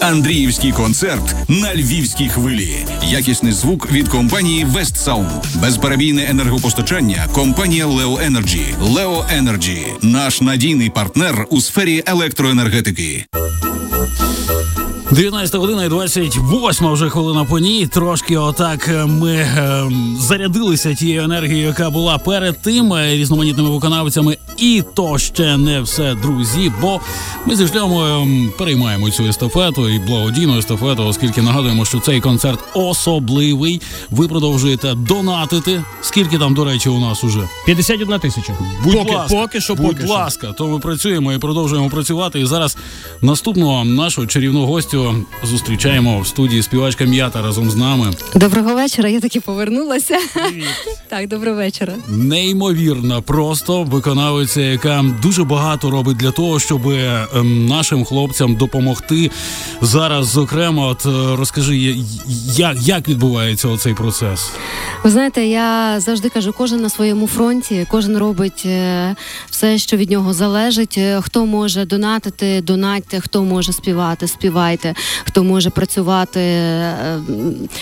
Андріївський концерт на львівській хвилі. Якісний звук від компанії West Sound. Безперебійне енергопостачання. Компанія Leo Energy. Leo Energy – наш надійний партнер у сфері електроенергетики. 19 година і 28 вже хвилина по ній. Трошки отак е, ми е, зарядилися тією енергією, яка була перед тим е, різноманітними виконавцями. І то ще не все, друзі. Бо ми зі шльомою переймаємо цю естафету і благодійну естафету, оскільки нагадуємо, що цей концерт особливий. Ви продовжуєте донатити. Скільки там, до речі, у нас уже 51 тисяча. Будь поки, ласка, поки що, будь поки що. ласка, то ми працюємо і продовжуємо працювати. І зараз наступного нашого чарівного гостю зустрічаємо в студії співачка м'ята разом з нами. Доброго вечора. Я таки повернулася. Так, доброго вечора. Неймовірна, просто виконавиця, яка дуже багато робить для того, щоб ем, нашим хлопцям допомогти зараз. Зокрема, от е, розкажи, як, як відбувається оцей процес? Ви знаєте, я завжди кажу, кожен на своєму фронті, кожен робить е, все, що від нього залежить. Е, Хто може донатити, донатьте, хто може співати, співайте, хто може працювати, е,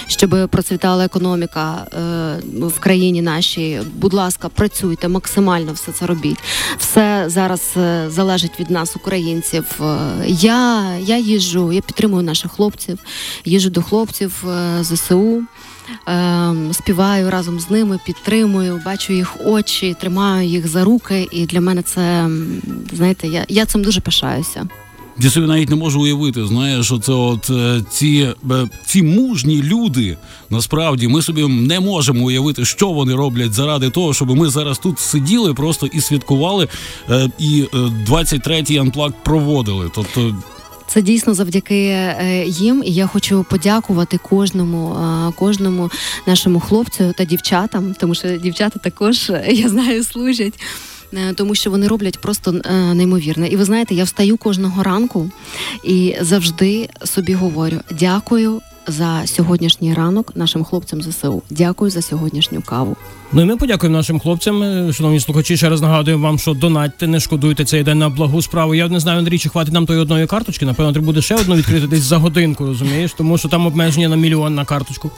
щоб процвітала економіка е, в країні нашій. Будь ласка, працюйте максимально все це робіть. Все зараз е, залежить від нас, українців. Я, я їжджу, я підтримую наших хлопців, їжджу до хлопців ЗСУ. Співаю разом з ними, підтримую, бачу їх очі, тримаю їх за руки. І для мене це знаєте, я, я цим дуже пишаюся. Я собі навіть не можу уявити, знаєш, що це от е, ці, е, ці мужні люди. Насправді ми собі не можемо уявити, що вони роблять заради того, щоб ми зараз тут сиділи просто і святкували, е, і е, 23-й анплак проводили. Тобто, Це дійсно завдяки їм. І я хочу подякувати кожному, кожному нашому хлопцю та дівчатам, тому що дівчата також я знаю служать. Е, Тому що вони роблять просто е, неймовірне. І ви знаєте, я встаю кожного ранку і завжди собі говорю: дякую за сьогоднішній ранок нашим хлопцям ЗСУ. Дякую за сьогоднішню каву. Ну і ми подякуємо нашим хлопцям. Е, Шановні слухачі, ще раз нагадуємо вам, що донатьте, не шкодуйте цей день на благу справу. Я не знаю, Андрій, чи хватить нам тої одної карточки. Напевно, треба буде ще одну відкрити десь за годинку, розумієш? Тому що там обмеження на мільйон на карточку.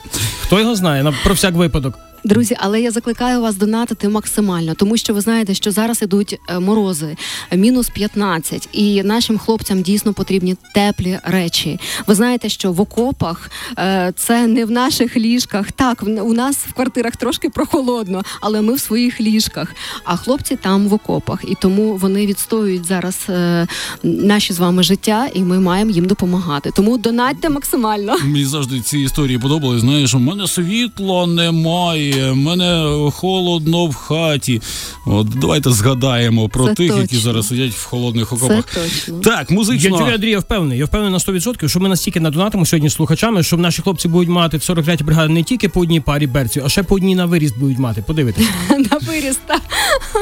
Хто його знає? На про всяк випадок. Друзі, але я закликаю вас донатити максимально, тому що ви знаєте, що зараз ідуть е, морози, мінус 15, і нашим хлопцям дійсно потрібні теплі речі. Ви знаєте, що в окопах е, це не в наших ліжках. Так, у нас в квартирах трошки прохолодно, але ми в своїх ліжках. А хлопці там в окопах, і тому вони відстоюють зараз е, наші з вами життя, і ми маємо їм допомагати. Тому донатьте максимально. мені завжди ці історії подобались. Знаєш, у мене світла немає, в мене холодно в хаті. От давайте згадаємо про Це тих, які зараз сидять в холодних Це окопах. точно. Так, Я музично. Юрій Андрій, я впевнений. Я впевнений на 100%, що ми настільки надонатимо сьогодні слухачами, що наші хлопці будуть мати в 43-й бригаді не тільки по одній парі берців, а ще по одній на виріст будуть мати. Подивитися. На виріст. так.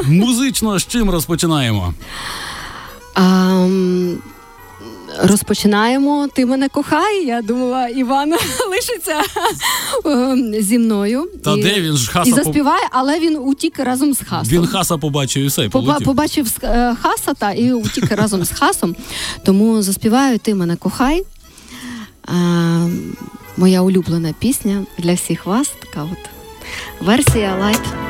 Музично з чим розпочинаємо? Розпочинаємо. Ти мене кохай. Я думала, Іван лишиться ем, зі мною. Та і, де він ж і хаса по... заспіває, але він утік разом з хасом. Він хаса побачив і все, і Поба- полетів. побачив е, хаса та і утік разом з хасом. Тому заспіваю Ти мене кохай. Ем, моя улюблена пісня для всіх вас. Така от версія лайт.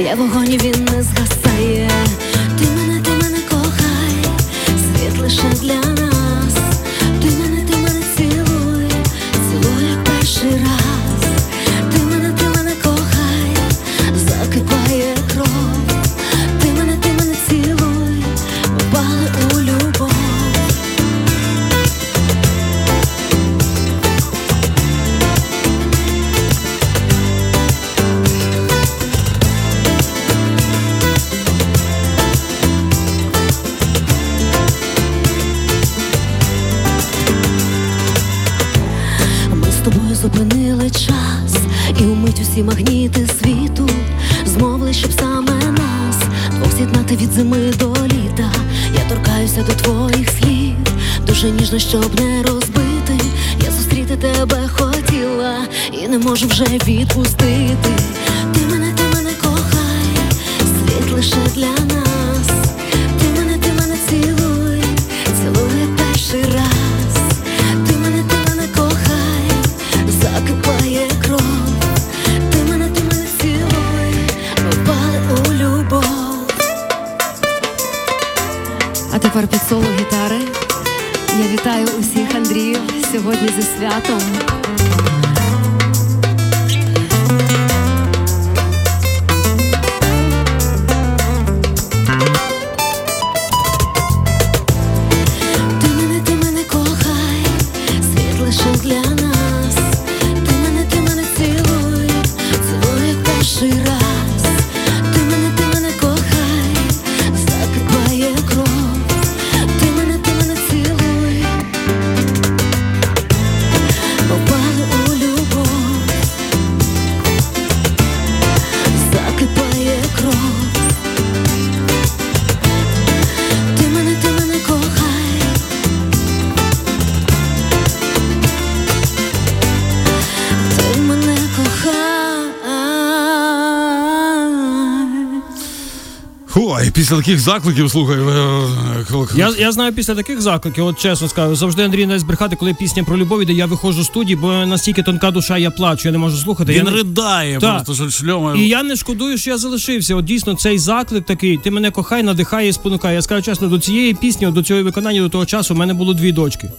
Є вогонь, він не згасає. Ти мене, ти мене кохай, світ лише для час, і вмить усі магніти світу, змовили, щоб саме нас Двох від зими до літа. Я торкаюся до твоїх слів, дуже ніжно, щоб не розбити. Я зустріти тебе хотіла, і не можу вже відпустити. Ти мене, ти мене кохай, світ лише для нас. А під соло гітари. Я вітаю усіх Андріїв сьогодні зі святом. Після таких закликів, слухай. е, Я, я знаю після таких закликів, от чесно скажу, завжди Андрій не збрехати, коли пісня про любов іде, я виходжу з студії, бо настільки тонка душа, я плачу, я не можу слухати. Він я ридає Так. просто що шльома. І я не шкодую, що я залишився. От дійсно цей заклик такий, ти мене кохай, надихає і спонукає. Я скажу чесно, до цієї пісні, до цього виконання, до того часу, в мене було дві дочки.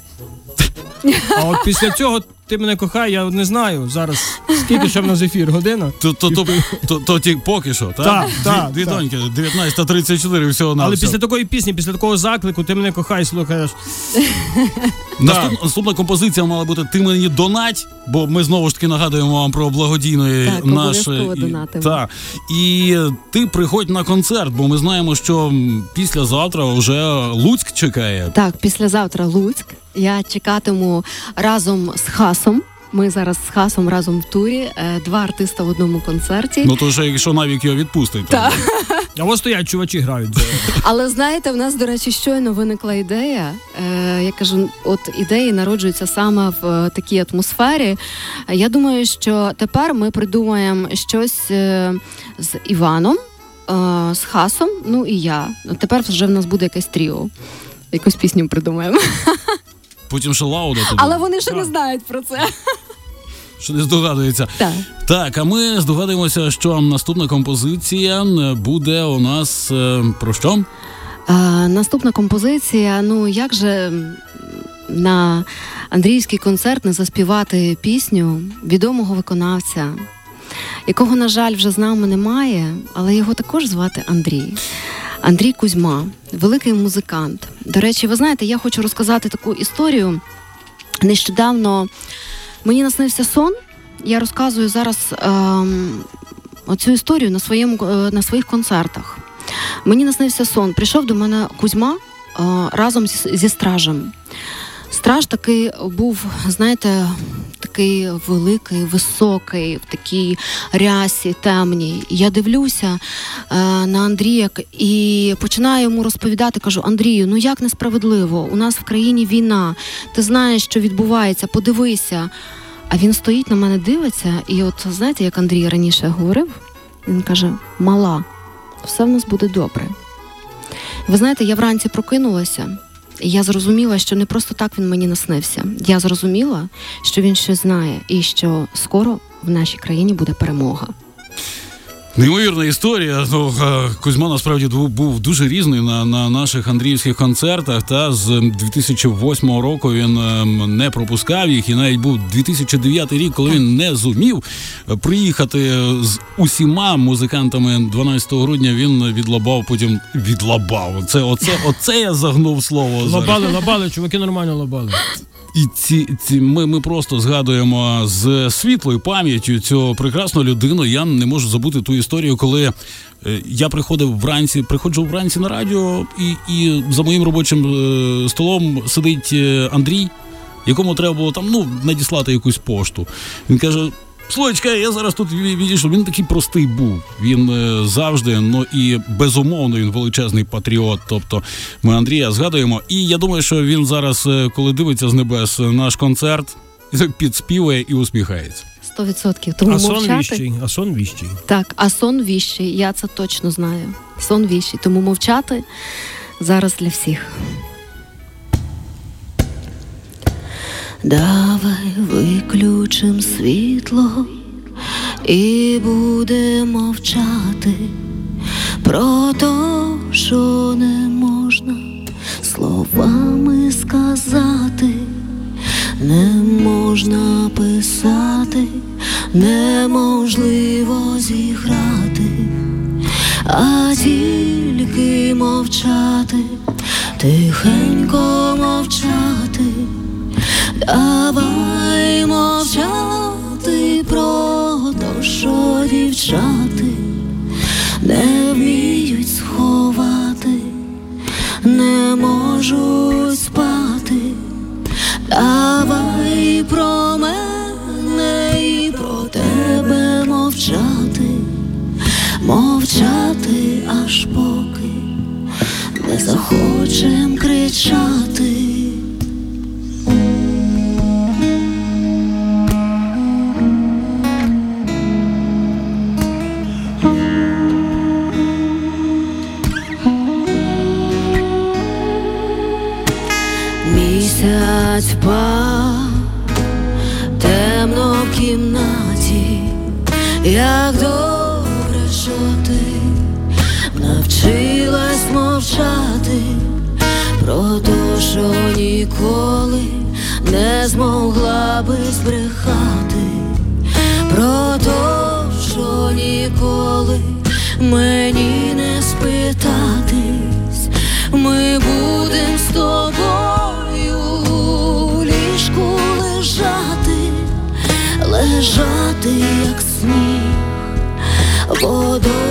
А от після цього ти мене кохай, я не знаю зараз. Скільки ще в нас ефір? Година? То, то, то, то, то ті поки що, так? Так, Дві, так, дві так. доньки, 19.34 всього на Але після такої пісні, після такого заклику, ти мене кохай, слухаєш. Наступ, наступна композиція мала бути Ти мені донать, бо ми знову ж таки нагадуємо вам про благодійний Так, наш і- та. І ти приходь на концерт, бо ми знаємо, що післязавтра вже Луцьк чекає. Так, післязавтра Луцьк. Я чекатиму разом з Хасом. Ми зараз з Хасом разом в турі. е, Два артиста в одному концерті. Ну то вже якщо навік його відпустить. Так. А ось стоять чувачі грають. Але знаєте, в нас, до речі, щойно виникла ідея. Е, я кажу, от ідеї народжуються саме в е, такій атмосфері. Я думаю, що тепер ми придумаємо щось з Іваном, з Хасом, ну і я. Тепер вже в нас буде якесь тріо. Якусь пісню придумаємо. Потім ще Лауда туди, Але вони ще не знають про це. що не здогадується. Так. Так, а ми здогадуємося, що наступна композиція буде у нас е, про що? А, наступна композиція. Ну як же на Андріївський концерт не заспівати пісню відомого виконавця, якого, на жаль, вже з нами немає, але його також звати Андрій. Андрій Кузьма, великий музикант. До речі, ви знаєте, я хочу розказати таку історію. Нещодавно мені наснився сон. Я розказую зараз ем, оцю історію на, своєму, е, на своїх концертах. Мені наснився сон. Прийшов до мене Кузьма е, разом зі, зі стражем. Страж такий був, знаєте, такий великий, високий, в такій рясі темній. Я дивлюся е, на Андрія і починаю йому розповідати. Кажу: Андрію, ну як несправедливо? У нас в країні війна. Ти знаєш, що відбувається, подивися. А він стоїть на мене, дивиться, і от знаєте, як Андрій раніше говорив, він каже: Мала, все в нас буде добре. Ви знаєте, я вранці прокинулася, я зрозуміла, що не просто так він мені наснився. Я зрозуміла, що він щось знає, і що скоро в нашій країні буде перемога. Неймовірна історія. Ну, е, Кузьма насправді був, дуже різний на, на наших андріївських концертах. Та з 2008 року він ем, не пропускав їх, і навіть був 2009 рік, коли він не зумів е, приїхати з усіма музикантами 12 грудня. Він відлабав, потім відлабав. Це оце, оце я загнув слово. Лабали, лабали, чуваки нормально лабали. І ці, ці ми, ми просто згадуємо з світлою пам'яттю цю прекрасну людину. Я не можу забути ту історію, коли е, я приходив вранці, приходжу вранці на радіо, і, і за моїм робочим е, столом сидить е, Андрій, якому треба було там ну надіслати якусь пошту. Він каже: Слухай, я зараз тут ві- відійшов. Він такий простий був. Він е, завжди, ну і безумовно, він величезний патріот. Тобто ми Андрія згадуємо. І я думаю, що він зараз, е, коли дивиться з небес наш концерт, підспівує і усміхається. Сто відсотків. Тому А сон мовчати. віщий, а сон віщий. Так, а сон віщий, я це точно знаю. Сон віщий. Тому мовчати зараз для всіх. Давай виключим світло і будемо мовчати. Про то, що не можна словами сказати, не можна писати, неможливо зіграти, а тільки мовчати, тихенько мовчати. Давай мовчати про те, що дівчати не вміють сховати, не можуть спати. Давай про мене і про тебе мовчати, мовчати аж поки не захочем кричати. Місяць впав темно в кімнаті, як добре, що ти навчилась мовчати про те, що ніколи не змогла би збрехати, про те, що ніколи мені не спитатись, ми будем з тобою лежати, як сніг, водою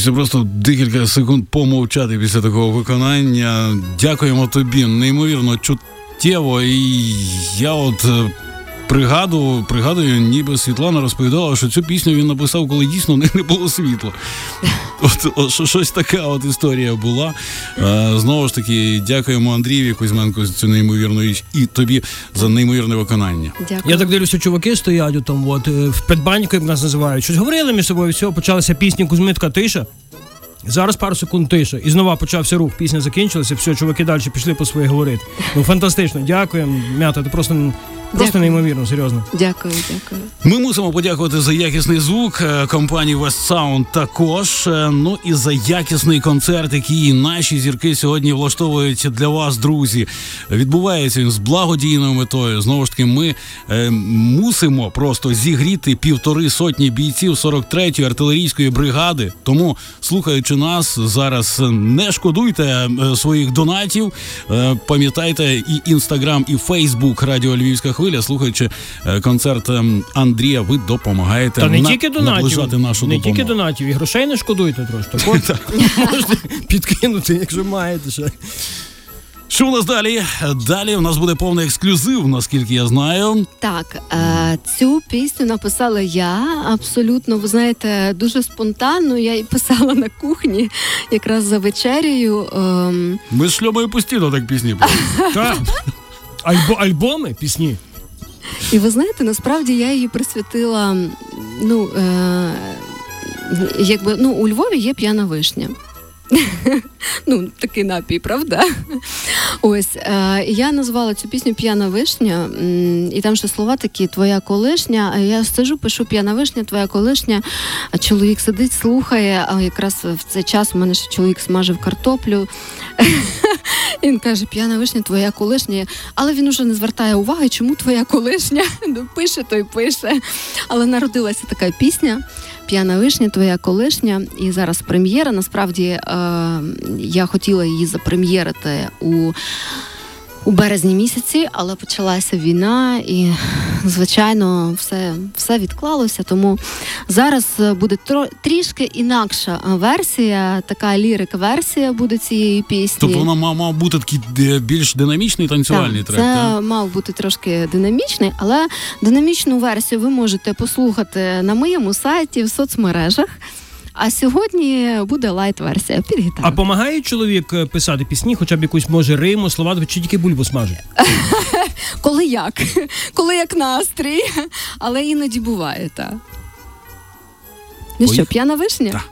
Хочеться просто декілька секунд помовчати після такого виконання. Дякуємо тобі, неймовірно чуттєво. І я от пригадую, пригадую, ніби Світлана розповідала, що цю пісню він написав, коли дійсно не було світла. От, от що- щось така от історія була. Е, знову ж таки, дякуємо Андрієві Кузьменко за цю неймовірну річ і тобі за неймовірне виконання. Дякую. Я так дивлюся, чуваки стоять у там, от, е, в предбаньку, як нас називають. Щось говорили між собою, все, почалася пісня Кузьмитка тиша. Зараз пару секунд тиша. І знову почався рух. Пісня закінчилася, все, чуваки далі пішли по своє говорити. Ну, фантастично, дякуємо. Мята, ти просто Просто Дякую. неймовірно, серйозно. Дякую, дякую. Ми мусимо подякувати за якісний звук е, компанії West Sound також. е, Ну і за якісний концерт, який наші зірки сьогодні влаштовують для вас, друзі. Відбувається він з благодійною метою. Знову ж таки, ми е, мусимо просто зігріти півтори сотні бійців 43-ї артилерійської бригади. Тому, слухаючи нас зараз, не шкодуйте е, своїх донатів. Е, Пам'ятайте і інстаграм, і Фейсбук Радіо Львівська хвиля. Слухаючи е, концерт ем, Андрія, ви допомагаєте Та не на- тільки донатів, нашу не допомогу. тільки донатів, і грошей не шкодуйте трошки. Можете підкинути, якщо маєте ще. Що у нас далі? Далі у нас буде повний ексклюзив, наскільки я знаю. Так, е, цю пісню написала я абсолютно, ви знаєте, дуже спонтанно. Я її писала на кухні, якраз за вечерею. Ем, Ми з шльомою постійно так пісні. пишемо. Альбо, альбоми, пісні. І ви знаєте, насправді я її присвятила. Ну, е, якби ну, у Львові є п'яна вишня. Ну, такий напій, правда? Ось е, я назвала цю пісню П'яна вишня, і там ще слова такі Твоя колишня. А я сиджу, пишу п'яна вишня, твоя колишня. А чоловік сидить, слухає. А якраз в цей час у мене ще чоловік смажив картоплю. Він каже: П'яна вишня, твоя колишня. Але він уже не звертає уваги, чому твоя колишня. Ну, пише, то й пише. Але народилася така пісня. П'яна вишня, твоя колишня. І зараз прем'єра. Насправді е, я хотіла її запрем'єрити у. У березні місяці, але почалася війна, і звичайно, все, все відклалося. Тому зараз е, буде тро, трішки інакша е, версія, така лірик-версія буде цієї пісні. Тобто вона мав, мав бути такий більш динамічний танцювальний Так, трек. Це так? мав бути трошки динамічний, але динамічну версію ви можете послухати на моєму сайті в соцмережах. А сьогодні буде лайт-версія під гітару. А помагає чоловік е, писати пісні, хоча б якусь може риму, слова, чи тільки бульбу смажить? Коли як? Коли як настрій, але іноді буває, так. Ну що, п'яна вишня? Так.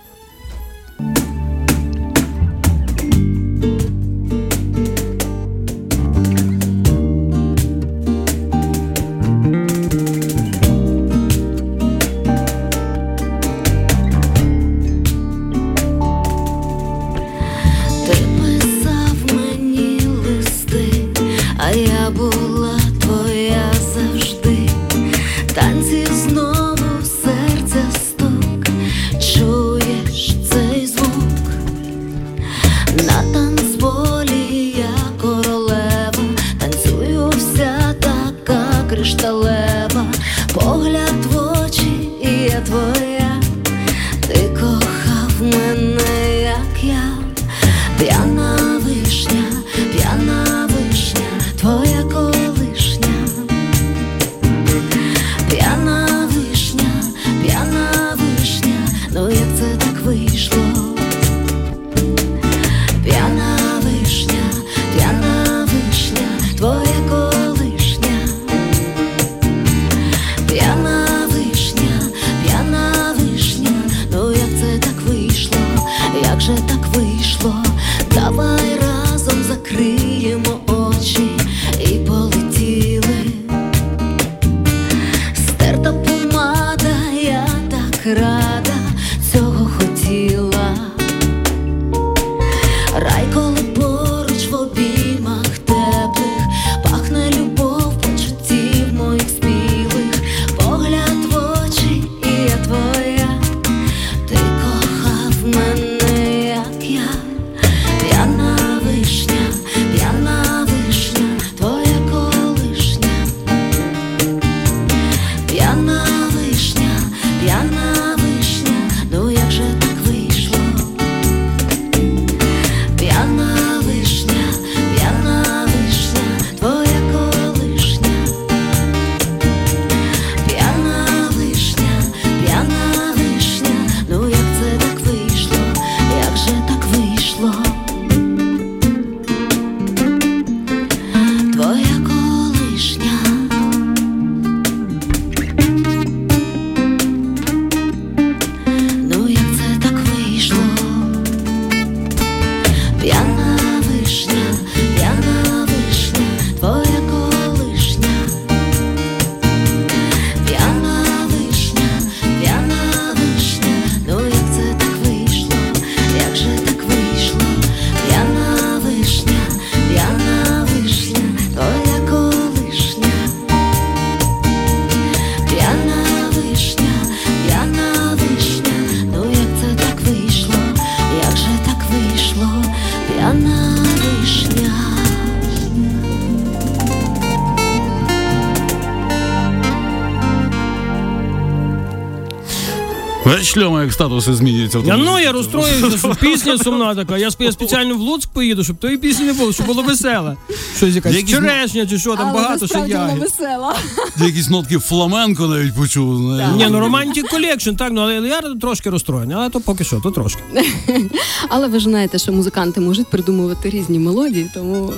Бачиш, Льома, як статуси змінюються. в Я тому ну я розстроюся, що пісня сумна така. Я, сп- я спеціально в Луцьк поїду, щоб тої пісні не було, щоб було веселе. Щось якась Якісь- черешня чи що, там багато ще ягід. весела. Якісь нотки фламенко навіть почув. знаєш. Ні, ну romantic collection, так, ну але я трошки розстроєний, але то поки що, то трошки. Але ви ж знаєте, що музиканти можуть придумувати різні мелодії, тому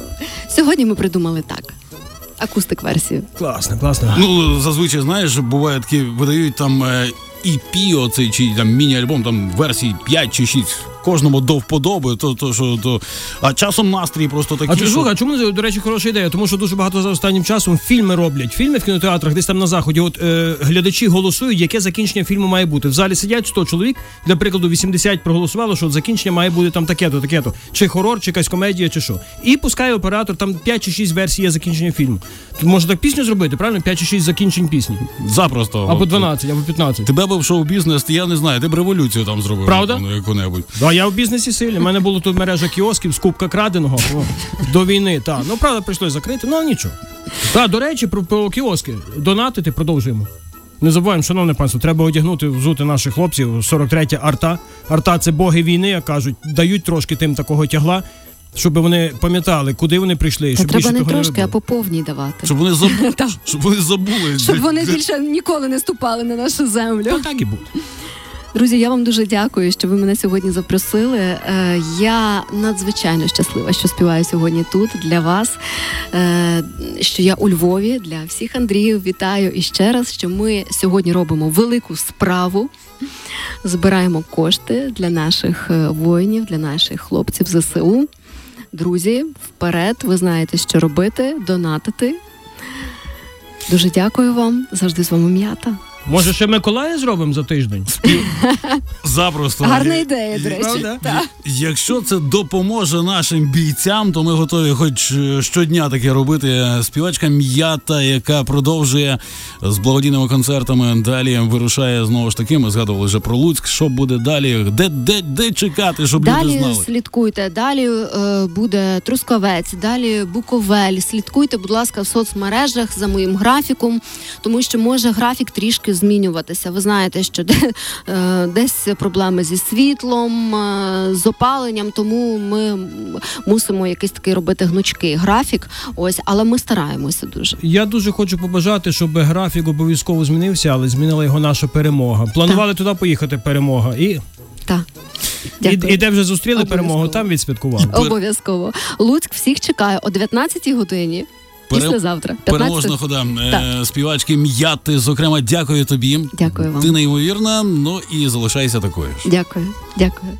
сьогодні ми придумали так. Acoustic версію. Класно, класно. Ну, зазвичай, знаєш, буває такі, видають там е, EP, оцей чи там міні-альбом, там версій 5 чи 6. Кожному до вподоби, то, то, що, то... а часом настрій просто такий. А ти що... а чому до речі хороша ідея? Тому що дуже багато за останнім часом фільми роблять. Фільми в кінотеатрах, десь там на заході. От е, глядачі голосують, яке закінчення фільму має бути. В залі сидять 100 чоловік, для прикладу, 80 проголосувало, що закінчення має бути там таке-то, таке-то. Чи хорор, чи якась комедія, чи що. І пускає оператор там 5 чи 6 версій є закінчення фільму. Тут можна так пісню зробити, правильно? 5 чи 6 закінчень пісні. Запросто. Або От, 12, або 15. Тебе би в шоу-бізнес, я не знаю, ти б революцію там зробив. Правда? яку-небудь. Да, я в бізнесі сильний. У мене було тут мережа кіосків, скупка краденого о, до війни. Та. Ну, правда, прийшлось закрити, ну нічого. Та, до речі, про, про кіоски. Донатити продовжуємо. Не забуваємо, шановне панство, треба одягнути, взути наших хлопців. 43-я арта. Арта це боги війни, як кажуть, дають трошки тим такого тягла, щоб вони пам'ятали, куди вони прийшли. Та щоб треба не трошки, а робили. по повній давати. Щоб вони забули. Щоб вони забули. Щоб вони більше ніколи не ступали на нашу землю. Так і буде. Друзі, я вам дуже дякую, що ви мене сьогодні запросили. Е, Я надзвичайно щаслива, що співаю сьогодні тут для вас. е, Що я у Львові для всіх Андріїв вітаю і ще раз, що ми сьогодні робимо велику справу. Збираємо кошти для наших е, воїнів, для наших хлопців ЗСУ. Друзі, вперед, ви знаєте, що робити, донатити. Дуже дякую вам. Завжди з вами м'ята. Може, ще Миколая зробимо за тиждень? Запросто. Гарна ідея, до речі. Правда? Якщо це допоможе нашим бійцям, то ми готові хоч е, щодня таке робити. Співачка м'ята, яка продовжує з благодійними концертами. Далі вирушає знову ж таки. Ми згадували вже про Луцьк. Що буде далі? Де, де, де чекати, щоб люди Далі знали? слідкуйте. Далі е, буде Трускавець, далі Буковель. Слідкуйте, будь ласка, в соцмережах за моїм графіком, тому що може графік трішки змінюватися. Ви знаєте, що де, е, десь проблеми зі світлом, е, з опаленням, тому ми мусимо якийсь такий робити гнучкий графік. Ось, але ми стараємося дуже. Я дуже хочу побажати, щоб графік обов'язково змінився, але змінила його наша перемога. Планували туди поїхати перемога. І, Так. і, Дякую. і де вже зустріли Обов'язково. перемогу, там відсвяткували. Обов'язково. Луцьк всіх чекає о 19-й годині. Післязавтра. 15 Переможна хода е, співачки м'яти. Зокрема, дякую тобі. Дякую вам. Ти неймовірна. Ну і залишайся такою ж. Дякую. Дякую.